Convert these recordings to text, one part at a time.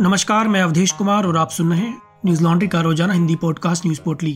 नमस्कार, मैं अवधेश कुमार और आप सुन रहे हैं न्यूज़ लॉन्ड्री का रोज़ाना हिंदी पॉडकास्ट न्यूज़ पोर्टली।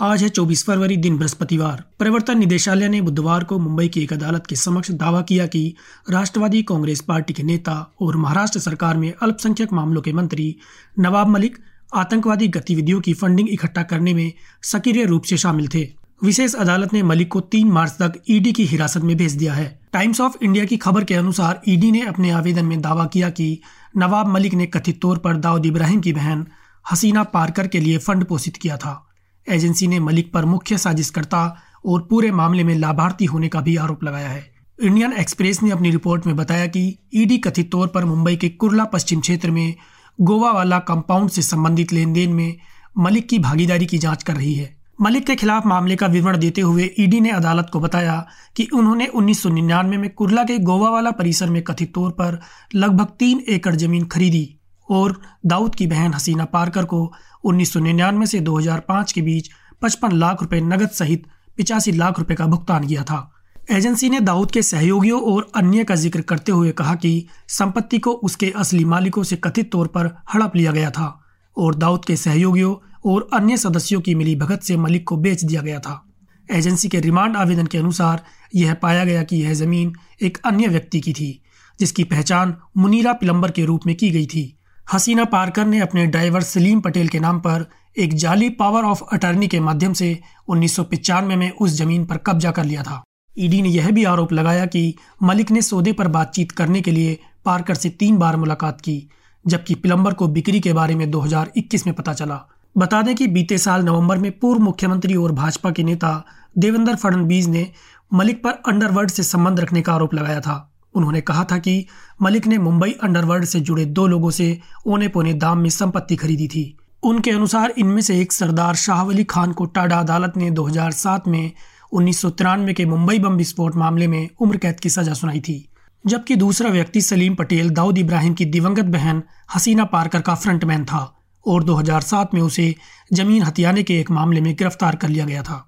आज है 24 फरवरी, दिन बृहस्पतिवार। प्रवर्तन निदेशालय ने बुधवार को मुंबई की एक अदालत के समक्ष दावा किया कि राष्ट्रवादी कांग्रेस पार्टी के नेता और महाराष्ट्र सरकार में अल्पसंख्यक मामलों के मंत्री नवाब मलिक आतंकवादी गतिविधियों की फंडिंग इकट्ठा करने में सक्रिय रूप से शामिल थे। विशेष अदालत ने मलिक को तीन मार्च तक ईडी की हिरासत में भेज दिया है। टाइम्स ऑफ़ इंडिया की खबर के अनुसार ईडी ने अपने आवेदन में दावा किया कि नवाब मलिक ने कथित तौर पर दाऊद इब्राहिम की बहन हसीना पारकर के लिए फंड पोषित किया था। एजेंसी ने मलिक पर मुख्य साजिशकर्ता और पूरे मामले में लाभार्थी होने का भी आरोप लगाया है। इंडियन एक्सप्रेस ने अपनी रिपोर्ट में बताया कि ईडी कथित तौर पर मुंबई के कुरला पश्चिम क्षेत्र में गोवा वाला कंपाउंड से संबंधित लेन देन में मलिक की भागीदारी की जाँच कर रही है। मलिक के खिलाफ मामले का विवरण देते हुए ईडी ने अदालत को बताया कि उन्होंने 1999 में कुरला के गोवावाला परिसर में कथित तौर पर लगभग तीन एकड़ ज़मीन खरीदी और दाऊद की बहन हसीना पारकर को 1999 से 2005 के बीच 55 लाख रुपए नगद सहित पिचासी लाख रुपए का भुगतान किया था। एजेंसी ने दाऊद के सहयोगियों और अन्य का ज़िक्र करते हुए कहा कि संपत्ति को उसके असली मालिकों से कथित तौर पर हड़प लिया गया था और दाऊद के सहयोगियों और अन्य सदस्यों की मिली भगत से मलिक को बेच दिया गया था। एजेंसी के रिमांड आवेदन के अनुसार यह पाया गया कि यह ज़मीन एक अन्य व्यक्ति की थी, जिसकी पहचान मुनीरा पिलंबर के रूप में की गई थी। हसीना पारकर ने अपने ड्राइवर सलीम पटेल के नाम पर एक जाली पावर ऑफ़ अटर्नी के माध्यम से उन्नीस में उस ज़मीन पर कब्जा कर लिया था। ईडी ने यह भी आरोप लगाया कि मलिक ने सौदे पर बातचीत करने के लिए पारकर से तीन बार मुलाकात की, जबकि पिलंबर को बिक्री के बारे में 2021 में पता चला। बता दें कि बीते साल नवंबर में पूर्व मुख्यमंत्री और भाजपा के नेता देवेंद्र फडणवीस ने मलिक पर अंडरवर्ल्ड से संबंध रखने का आरोप लगाया था। उन्होंने कहा था कि मलिक ने मुंबई अंडरवर्ल्ड से जुड़े दो लोगों से ओने पोने दाम में संपत्ति खरीदी थी। उनके अनुसार इनमें से एक सरदार शाह अली खान को टाडा अदालत ने 2007 में उन्नीस सौ तिरानवे के मुंबई बम विस्फोट मामले में उम्र कैद की सजा सुनाई थी, जबकि दूसरा व्यक्ति सलीम पटेल, दाऊद इब्राहिम की दिवंगत बहन हसीना पारकर का फ्रंटमैन था। और 2007 में उसे ज़मीन हथियाने के एक मामले में गिरफ़्तार कर लिया गया था।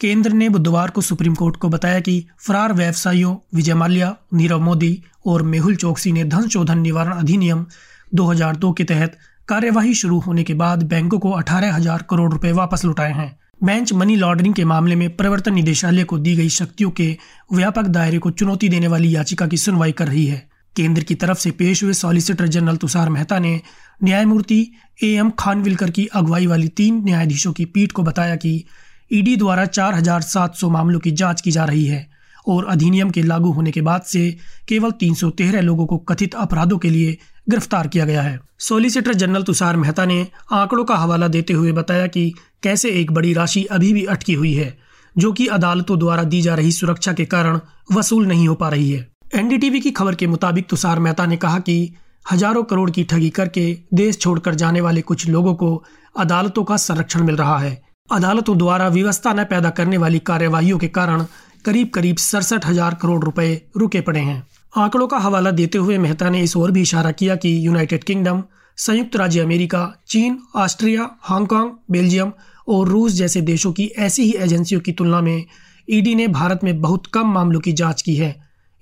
केंद्र ने बुधवार को सुप्रीम कोर्ट को बताया कि फरार व्यवसायियों विजय माल्या, नीरव मोदी और मेहुल चौकसी ने धन शोधन निवारण अधिनियम 2002 के तहत कार्यवाही शुरू होने के बाद बैंकों को अठारह हज़ार करोड़ रुपए वापस लौटाए हैं। बेंच मनी लॉन्ड्रिंग के मामले में प्रवर्तन निदेशालय को दी गई शक्तियों के व्यापक दायरे को चुनौती देने वाली याचिका की सुनवाई कर रही है। केंद्र की तरफ़ से पेश हुए सॉलिसिटर जनरल तुषार मेहता ने न्यायमूर्ति ए एम खानविलकर की अगुवाई वाली तीन न्यायाधीशों की पीठ को बताया कि ईडी द्वारा 4,700 मामलों की जाँच की जा रही है और अधिनियम के लागू होने के बाद से केवल 313 लोगों को कथित अपराधों के लिए गिरफ़्तार किया गया है। सॉलिसिटर जनरल तुषार मेहता ने आंकड़ों का हवाला देते हुए बताया कि कैसे एक बड़ी राशि अभी भी अटकी हुई है जो कि अदालतों द्वारा दी जा रही सुरक्षा के कारण वसूल नहीं हो पा रही है। एनडीटीवी की खबर के मुताबिक तुषार मेहता ने कहा कि हज़ारों करोड़ की ठगी करके देश छोड़कर जाने वाले कुछ लोगों को अदालतों का संरक्षण मिल रहा है। अदालतों द्वारा व्यवस्था न पैदा करने वाली कार्यवाही के कारण करीब करीब सड़सठ हज़ार करोड़ रुपए रुके पड़े हैं। आंकड़ों का हवाला देते हुए मेहता ने इस ओर भी इशारा किया कि यूनाइटेड किंगडम, संयुक्त राज्य अमेरिका, चीन, ऑस्ट्रिया, हांगकांग, बेल्जियम और रूस जैसे देशों की ऐसी ही एजेंसियों की तुलना में ईडी ने भारत में बहुत कम मामलों की जाँच की है।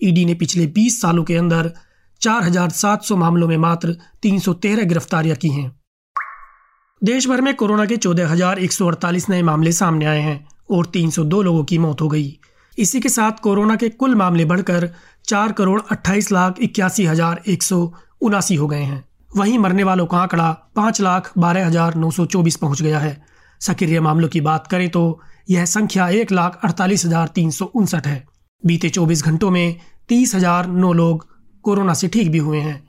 ईडी ने पिछले 20 सालों के अंदर 4,700 मामलों में मात्र 313 गिरफ्तारियाँ की हैं। देश भर में कोरोना के 14,148 नए मामले सामने आए हैं और 302 लोगों की मौत हो गई। इसी के साथ कोरोना के कुल मामले बढ़कर चार करोड़ अट्ठाईस लाख इक्यासी हज़ार एक सौ उनासी हो गए हैं। वहीं मरने वालों का आंकड़ा पाँच लाख बारह हज़ार नौ सौ चौबीस पहुँच गया है। सक्रिय मामलों की बात करें तो यह संख्या एक लाख अड़तालीस हज़ार तीन सौ उनसठ है। बीते चौबीस घंटों में तीस हज़ार नौ लोग कोरोना से ठीक भी हुए हैं।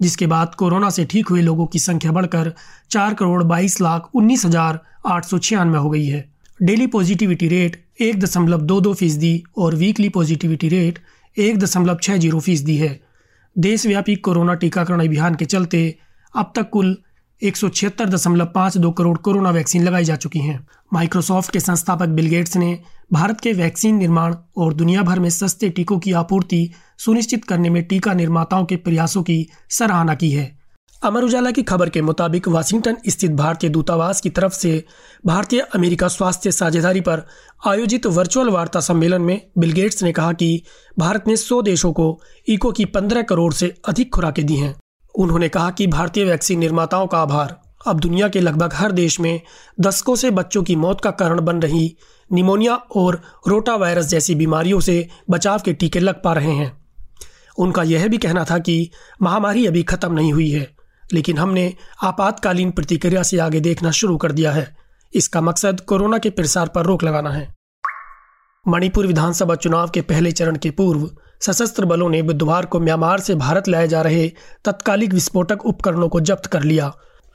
जिसके बाद कोरोना से ठीक हुए लोगों की संख्या बढ़कर चार करोड़ बाईस लाख उन्नीस हज़ार आठ सौ छियानवे हो गई है। डेली पॉजिटिविटी रेट एक दशमलव दो दो फ़ीसदी और वीकली पॉजिटिविटी रेट एक दशमलव छः ज़ीरो फ़ीसदी है। देशव्यापी कोरोना टीकाकरण अभियान के चलते अब तक कुल एक सौ छिहत्तर दशमलव पाँच दो करोड़ कोरोना वैक्सीन लगाई जा चुकी हैं। माइक्रोसॉफ्ट के संस्थापक बिल गेट्स ने भारत के वैक्सीन निर्माण और दुनिया भर में सस्ते टीकों की आपूर्ति सुनिश्चित करने में टीका निर्माताओं के प्रयासों की सराहना की है। अमर उजाला की खबर के मुताबिक वाशिंगटन स्थित भारतीय दूतावास की तरफ़ से भारतीय अमेरिका स्वास्थ्य साझेदारी पर आयोजित वर्चुअल वार्ता सम्मेलन में बिल गेट्स ने कहा कि भारत ने 100 देशों को इको की 15 करोड़ से अधिक खुराकें दी हैं। उन्होंने कहा कि भारतीय वैक्सीन निर्माताओं का आभार। अब दुनिया के लगभग हर देश में दशकों से बच्चों की मौत का कारण बन रही निमोनिया और रोटा वायरस जैसी बीमारियों से बचाव के टीके लग पा रहे हैं। उनका यह भी कहना था कि महामारी अभी खत्म नहीं हुई है, लेकिन हमने आपातकालीन प्रतिक्रिया से आगे देखना शुरू कर दिया है। इसका मकसद कोरोना के प्रसार पर रोक लगाना है। मणिपुर विधानसभा चुनाव के पहले चरण के पूर्व सशस्त्र बलों ने बुधवार को म्यांमार से भारत लाए जा रहे तत्कालिक विस्फोटक उपकरणों को जब्त कर लिया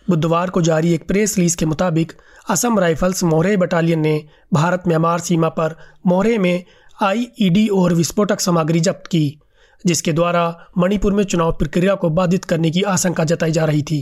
बुधवार को जारी एक प्रेस रिलीज़ के मुताबिक असम राइफल्स मोहरे बटालियन ने भारत म्यांमार सीमा पर मोहरे में आईईडी और विस्फोटक सामग्री जब्त की, जिसके द्वारा मणिपुर में चुनाव प्रक्रिया को बाधित करने की आशंका जताई जा रही थी।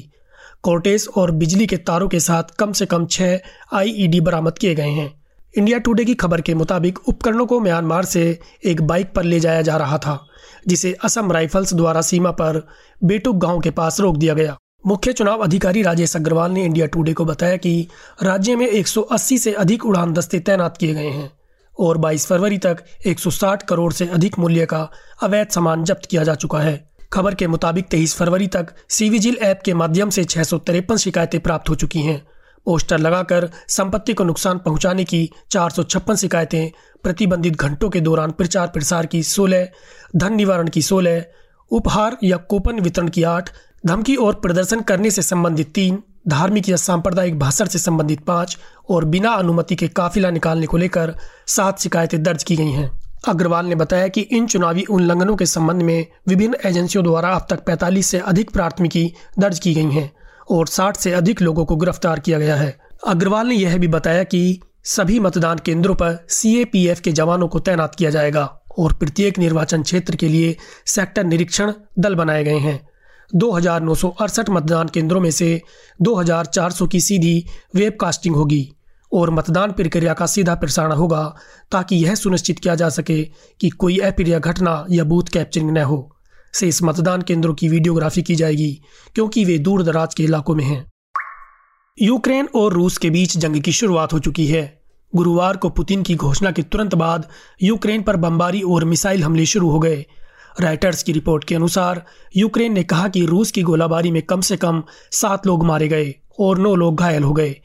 कोर्टेस और बिजली के तारों के साथ कम से कम छह आईईडी बरामद किए गए हैं। इंडिया टुडे की खबर के मुताबिक उपकरणों को म्यांमार से एक बाइक पर ले जाया जा रहा था, जिसे असम राइफल्स द्वारा सीमा पर बेटुक गाँव के पास रोक दिया गया। मुख्य चुनाव अधिकारी राजेश अग्रवाल ने इंडिया टुडे को बताया कि राज्य में 180 से अधिक उड़ान दस्ते तैनात किए गए हैं और 22 फरवरी तक 160 करोड़ से अधिक मूल्य का अवैध सामान जब्त किया जा चुका है। खबर के मुताबिक 23 फरवरी तक सीविजिल ऐप के माध्यम से छह सौ तिरपन शिकायतें प्राप्त हो चुकी हैं। पोस्टर लगाकर संपत्ति को नुकसान पहुँचाने की चार सौ छप्पन शिकायतें, प्रतिबंधित घंटों के दौरान प्रचार प्रसार की सोलह, धन निवारण की सोलह, उपहार या कूपन वितरण की आठ धमकी और प्रदर्शन करने से संबंधित तीन, धार्मिक या सांप्रदायिक भाषण से संबंधित पाँच और बिना अनुमति के काफिला निकालने को लेकर सात शिकायतें दर्ज की गई हैं। अग्रवाल ने बताया कि इन चुनावी उल्लंघनों के संबंध में विभिन्न एजेंसियों द्वारा अब तक 45 से अधिक प्राथमिकी दर्ज की गई हैं और 60 से अधिक लोगों को गिरफ़्तार किया गया है। अग्रवाल ने यह भी बताया कि सभी मतदान केंद्रों पर सीएपीएफ के जवानों को तैनात किया जाएगा और प्रत्येक निर्वाचन क्षेत्र के लिए सेक्टर निरीक्षण दल बनाए गए हैं। दो हज़ार नौ सौ अड़सठ मतदान केंद्रों में से 2,400 की सीधी वेबकास्टिंग होगी और मतदान प्रक्रिया का सीधा प्रसारण होगा ताकि यह सुनिश्चित किया जा सके कि कोई अप्रिय घटना या बूथ कैप्चरिंग न हो। इस मतदान केंद्रों की वीडियोग्राफी की जाएगी क्योंकि वे दूर दराज के इलाकों में हैं। यूक्रेन और रूस के बीच जंग की शुरुआत हो चुकी है। गुरुवार को पुतिन की घोषणा के तुरंत बाद यूक्रेन पर बमबारी और मिसाइल हमले शुरू हो गए। राइटर्स की रिपोर्ट के अनुसार, यूक्रेन ने कहा कि रूस की गोलाबारी में कम से कम सात लोग मारे गए और नौ लोग घायल हो गए,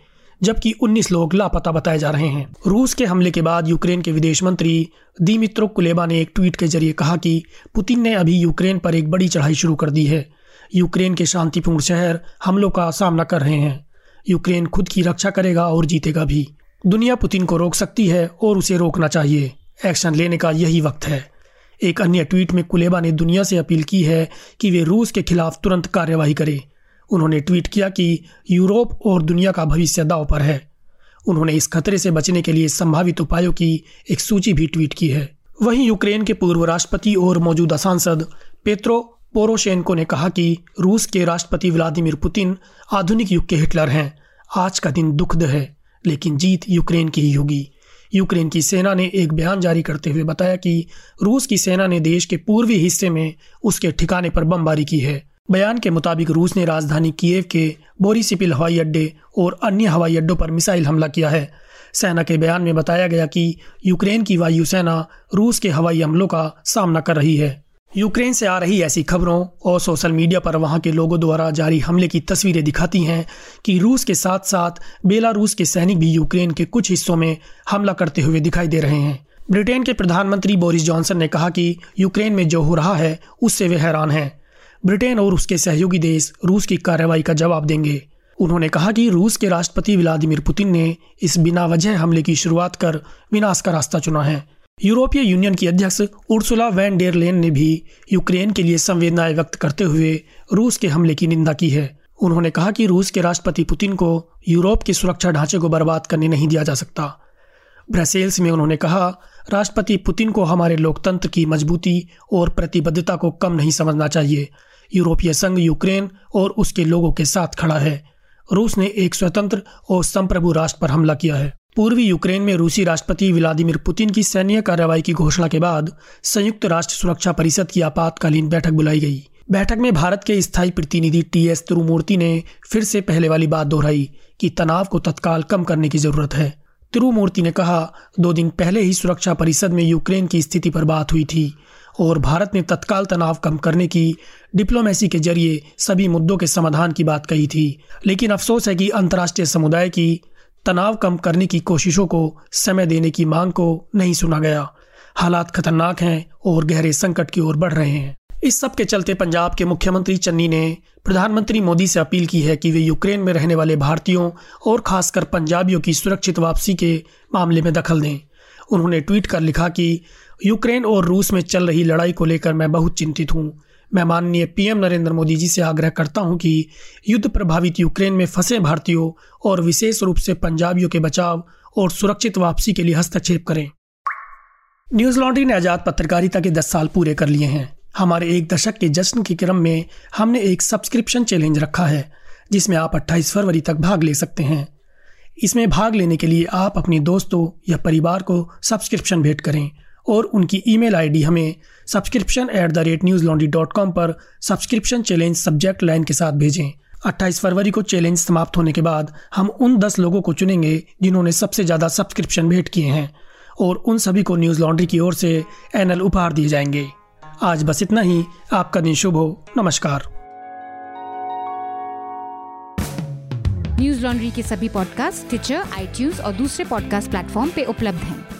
जबकि 19 लोग लापता बताए जा रहे हैं। रूस के हमले के बाद यूक्रेन के विदेश मंत्री दिमित्रो कुलेबा ने एक ट्वीट के ज़रिए कहा कि पुतिन ने अभी यूक्रेन पर एक बड़ी चढ़ाई शुरू कर दी है। यूक्रेन के शांतिपूर्ण शहर हमलों का सामना कर रहे हैं। यूक्रेन खुद की रक्षा करेगा और जीतेगा भी। दुनिया पुतिन को रोक सकती है और उसे रोकना चाहिए। एक्शन लेने का यही वक्त है। एक अन्य ट्वीट में कुलेबा ने दुनिया से अपील की है कि वे रूस के खिलाफ तुरंत कार्यवाही करें। उन्होंने ट्वीट किया कि यूरोप और दुनिया का भविष्य दाव पर है। उन्होंने इस खतरे से बचने के लिए संभावित उपायों की एक सूची भी ट्वीट की है। वहीं यूक्रेन के पूर्व राष्ट्रपति और मौजूदा सांसद पेत्रो पोरोशेंको ने कहा कि रूस के राष्ट्रपति व्लादिमीर पुतिन आधुनिक युग के हिटलर हैं। आज का दिन दुखद है, लेकिन जीत यूक्रेन की ही होगी। यूक्रेन की सेना ने एक बयान जारी करते हुए बताया कि रूस की सेना ने देश के पूर्वी हिस्से में उसके ठिकाने पर बमबारी की है। बयान के मुताबिक रूस ने राजधानी कीव के बोरिसिपिल हवाई अड्डे और अन्य हवाई अड्डों पर मिसाइल हमला किया है। सेना के बयान में बताया गया कि यूक्रेन की वायुसेना रूस के हवाई हमलों का सामना कर रही है। यूक्रेन से आ रही ऐसी खबरों और सोशल मीडिया पर वहाँ के लोगों द्वारा जारी हमले की तस्वीरें दिखाती हैं कि रूस के साथ साथ बेलारूस के सैनिक भी यूक्रेन के कुछ हिस्सों में हमला करते हुए दिखाई दे रहे हैं। ब्रिटेन के प्रधानमंत्री बोरिस जॉनसन ने कहा कि यूक्रेन में जो हो रहा है, उससे वे हैरान हैं। ब्रिटेन और उसके सहयोगी देश रूस की कार्रवाई का जवाब देंगे। उन्होंने कहा कि रूस के राष्ट्रपति व्लादिमीर पुतिन ने इस बिना वजह हमले की शुरुआत कर विनाश का रास्ता चुना है। यूरोपीय यूनियन की अध्यक्ष उर्सुला वैन डेर लेन ने भी यूक्रेन के लिए संवेदनाएँ व्यक्त करते हुए रूस के हमले की निंदा की है। उन्होंने कहा कि रूस के राष्ट्रपति पुतिन को यूरोप के सुरक्षा ढांचे को बर्बाद करने नहीं दिया जा सकता। ब्रसेल्स में उन्होंने कहा, राष्ट्रपति पुतिन को हमारे लोकतंत्र की मजबूती और प्रतिबद्धता को कम नहीं समझना चाहिए। यूरोपीय संघ यूक्रेन और उसके लोगों के साथ खड़ा है। रूस ने एक स्वतंत्र और संप्रभु राष्ट्र पर हमला किया है। पूर्वी यूक्रेन में रूसी राष्ट्रपति व्लादिमीर पुतिन की सैन्य कार्रवाई की घोषणा के बाद संयुक्त राष्ट्र सुरक्षा परिषद की आपातकालीन बैठक बुलाई गई। बैठक में भारत के स्थायी प्रतिनिधि टी एस तिरुमूर्ति ने फिर से पहले वाली बात दोहराई कि तनाव को तत्काल कम करने की ज़रूरत है। तिरुमूर्ति ने कहा, दो दिन पहले ही सुरक्षा परिषद में यूक्रेन की स्थिति पर बात हुई थी और भारत ने तत्काल तनाव कम करने की डिप्लोमेसी के ज़रिए सभी मुद्दों के समाधान की बात कही थी। लेकिन अफसोस है कि अंतर्राष्ट्रीय समुदाय की तनाव कम करने की कोशिशों को, समय देने की मांग को नहीं सुना गया। हालात खतरनाक हैं और गहरे संकट की ओर बढ़ रहे हैं। इस सब के चलते पंजाब के मुख्यमंत्री चन्नी ने प्रधानमंत्री मोदी से अपील की है कि वे यूक्रेन में रहने वाले भारतीयों और खासकर पंजाबियों की सुरक्षित वापसी के मामले में दखल दें। उन्होंने ट्वीट कर लिखा कि, यूक्रेन और रूस में चल रही लड़ाई को लेकर मैं बहुत चिंतित हूँ। मैं माननीय पीएम नरेंद्र मोदी जी से आग्रह करता हूँ कि युद्ध प्रभावित यूक्रेन में फंसे भारतीयों और विशेष रूप से पंजाबियों के बचाव और सुरक्षित वापसी के लिए हस्तक्षेप करें। न्यूज़ लॉन्ड्री ने आज़ाद पत्रकारिता के दस साल पूरे कर लिए हैं। हमारे एक दशक के जश्न के क्रम में हमने एक सब्सक्रिप्शन चैलेंज रखा है, जिसमें आप 28 फरवरी तक भाग ले सकते हैं। इसमें भाग लेने के लिए आप अपने दोस्तों या परिवार को सब्सक्रिप्शन भेंट करें। और उनकी ईमेल आईडी हमें subscription at the rate Newslaundry dot com पर सब्सक्रिप्शन चैलेंज सब्जेक्ट लाइन के साथ भेजें। 28 फरवरी को चैलेंज समाप्त होने के बाद हम उन 10 लोगों को चुनेंगे जिन्होंने सबसे ज़्यादा सब्सक्रिप्शन भेंट किए हैं और उन सभी को न्यूज़ लॉन्ड्री की ओर से एनएल उपहार दिए जाएँगे। आज बस इतना ही। आपका दिन शुभ हो। नमस्कार। न्यूज़ लॉन्ड्री के सभी पॉडकास्ट ट्विटर आई और दूसरे पॉडकास्ट प्लेटफॉर्म पे उपलब्ध हैं।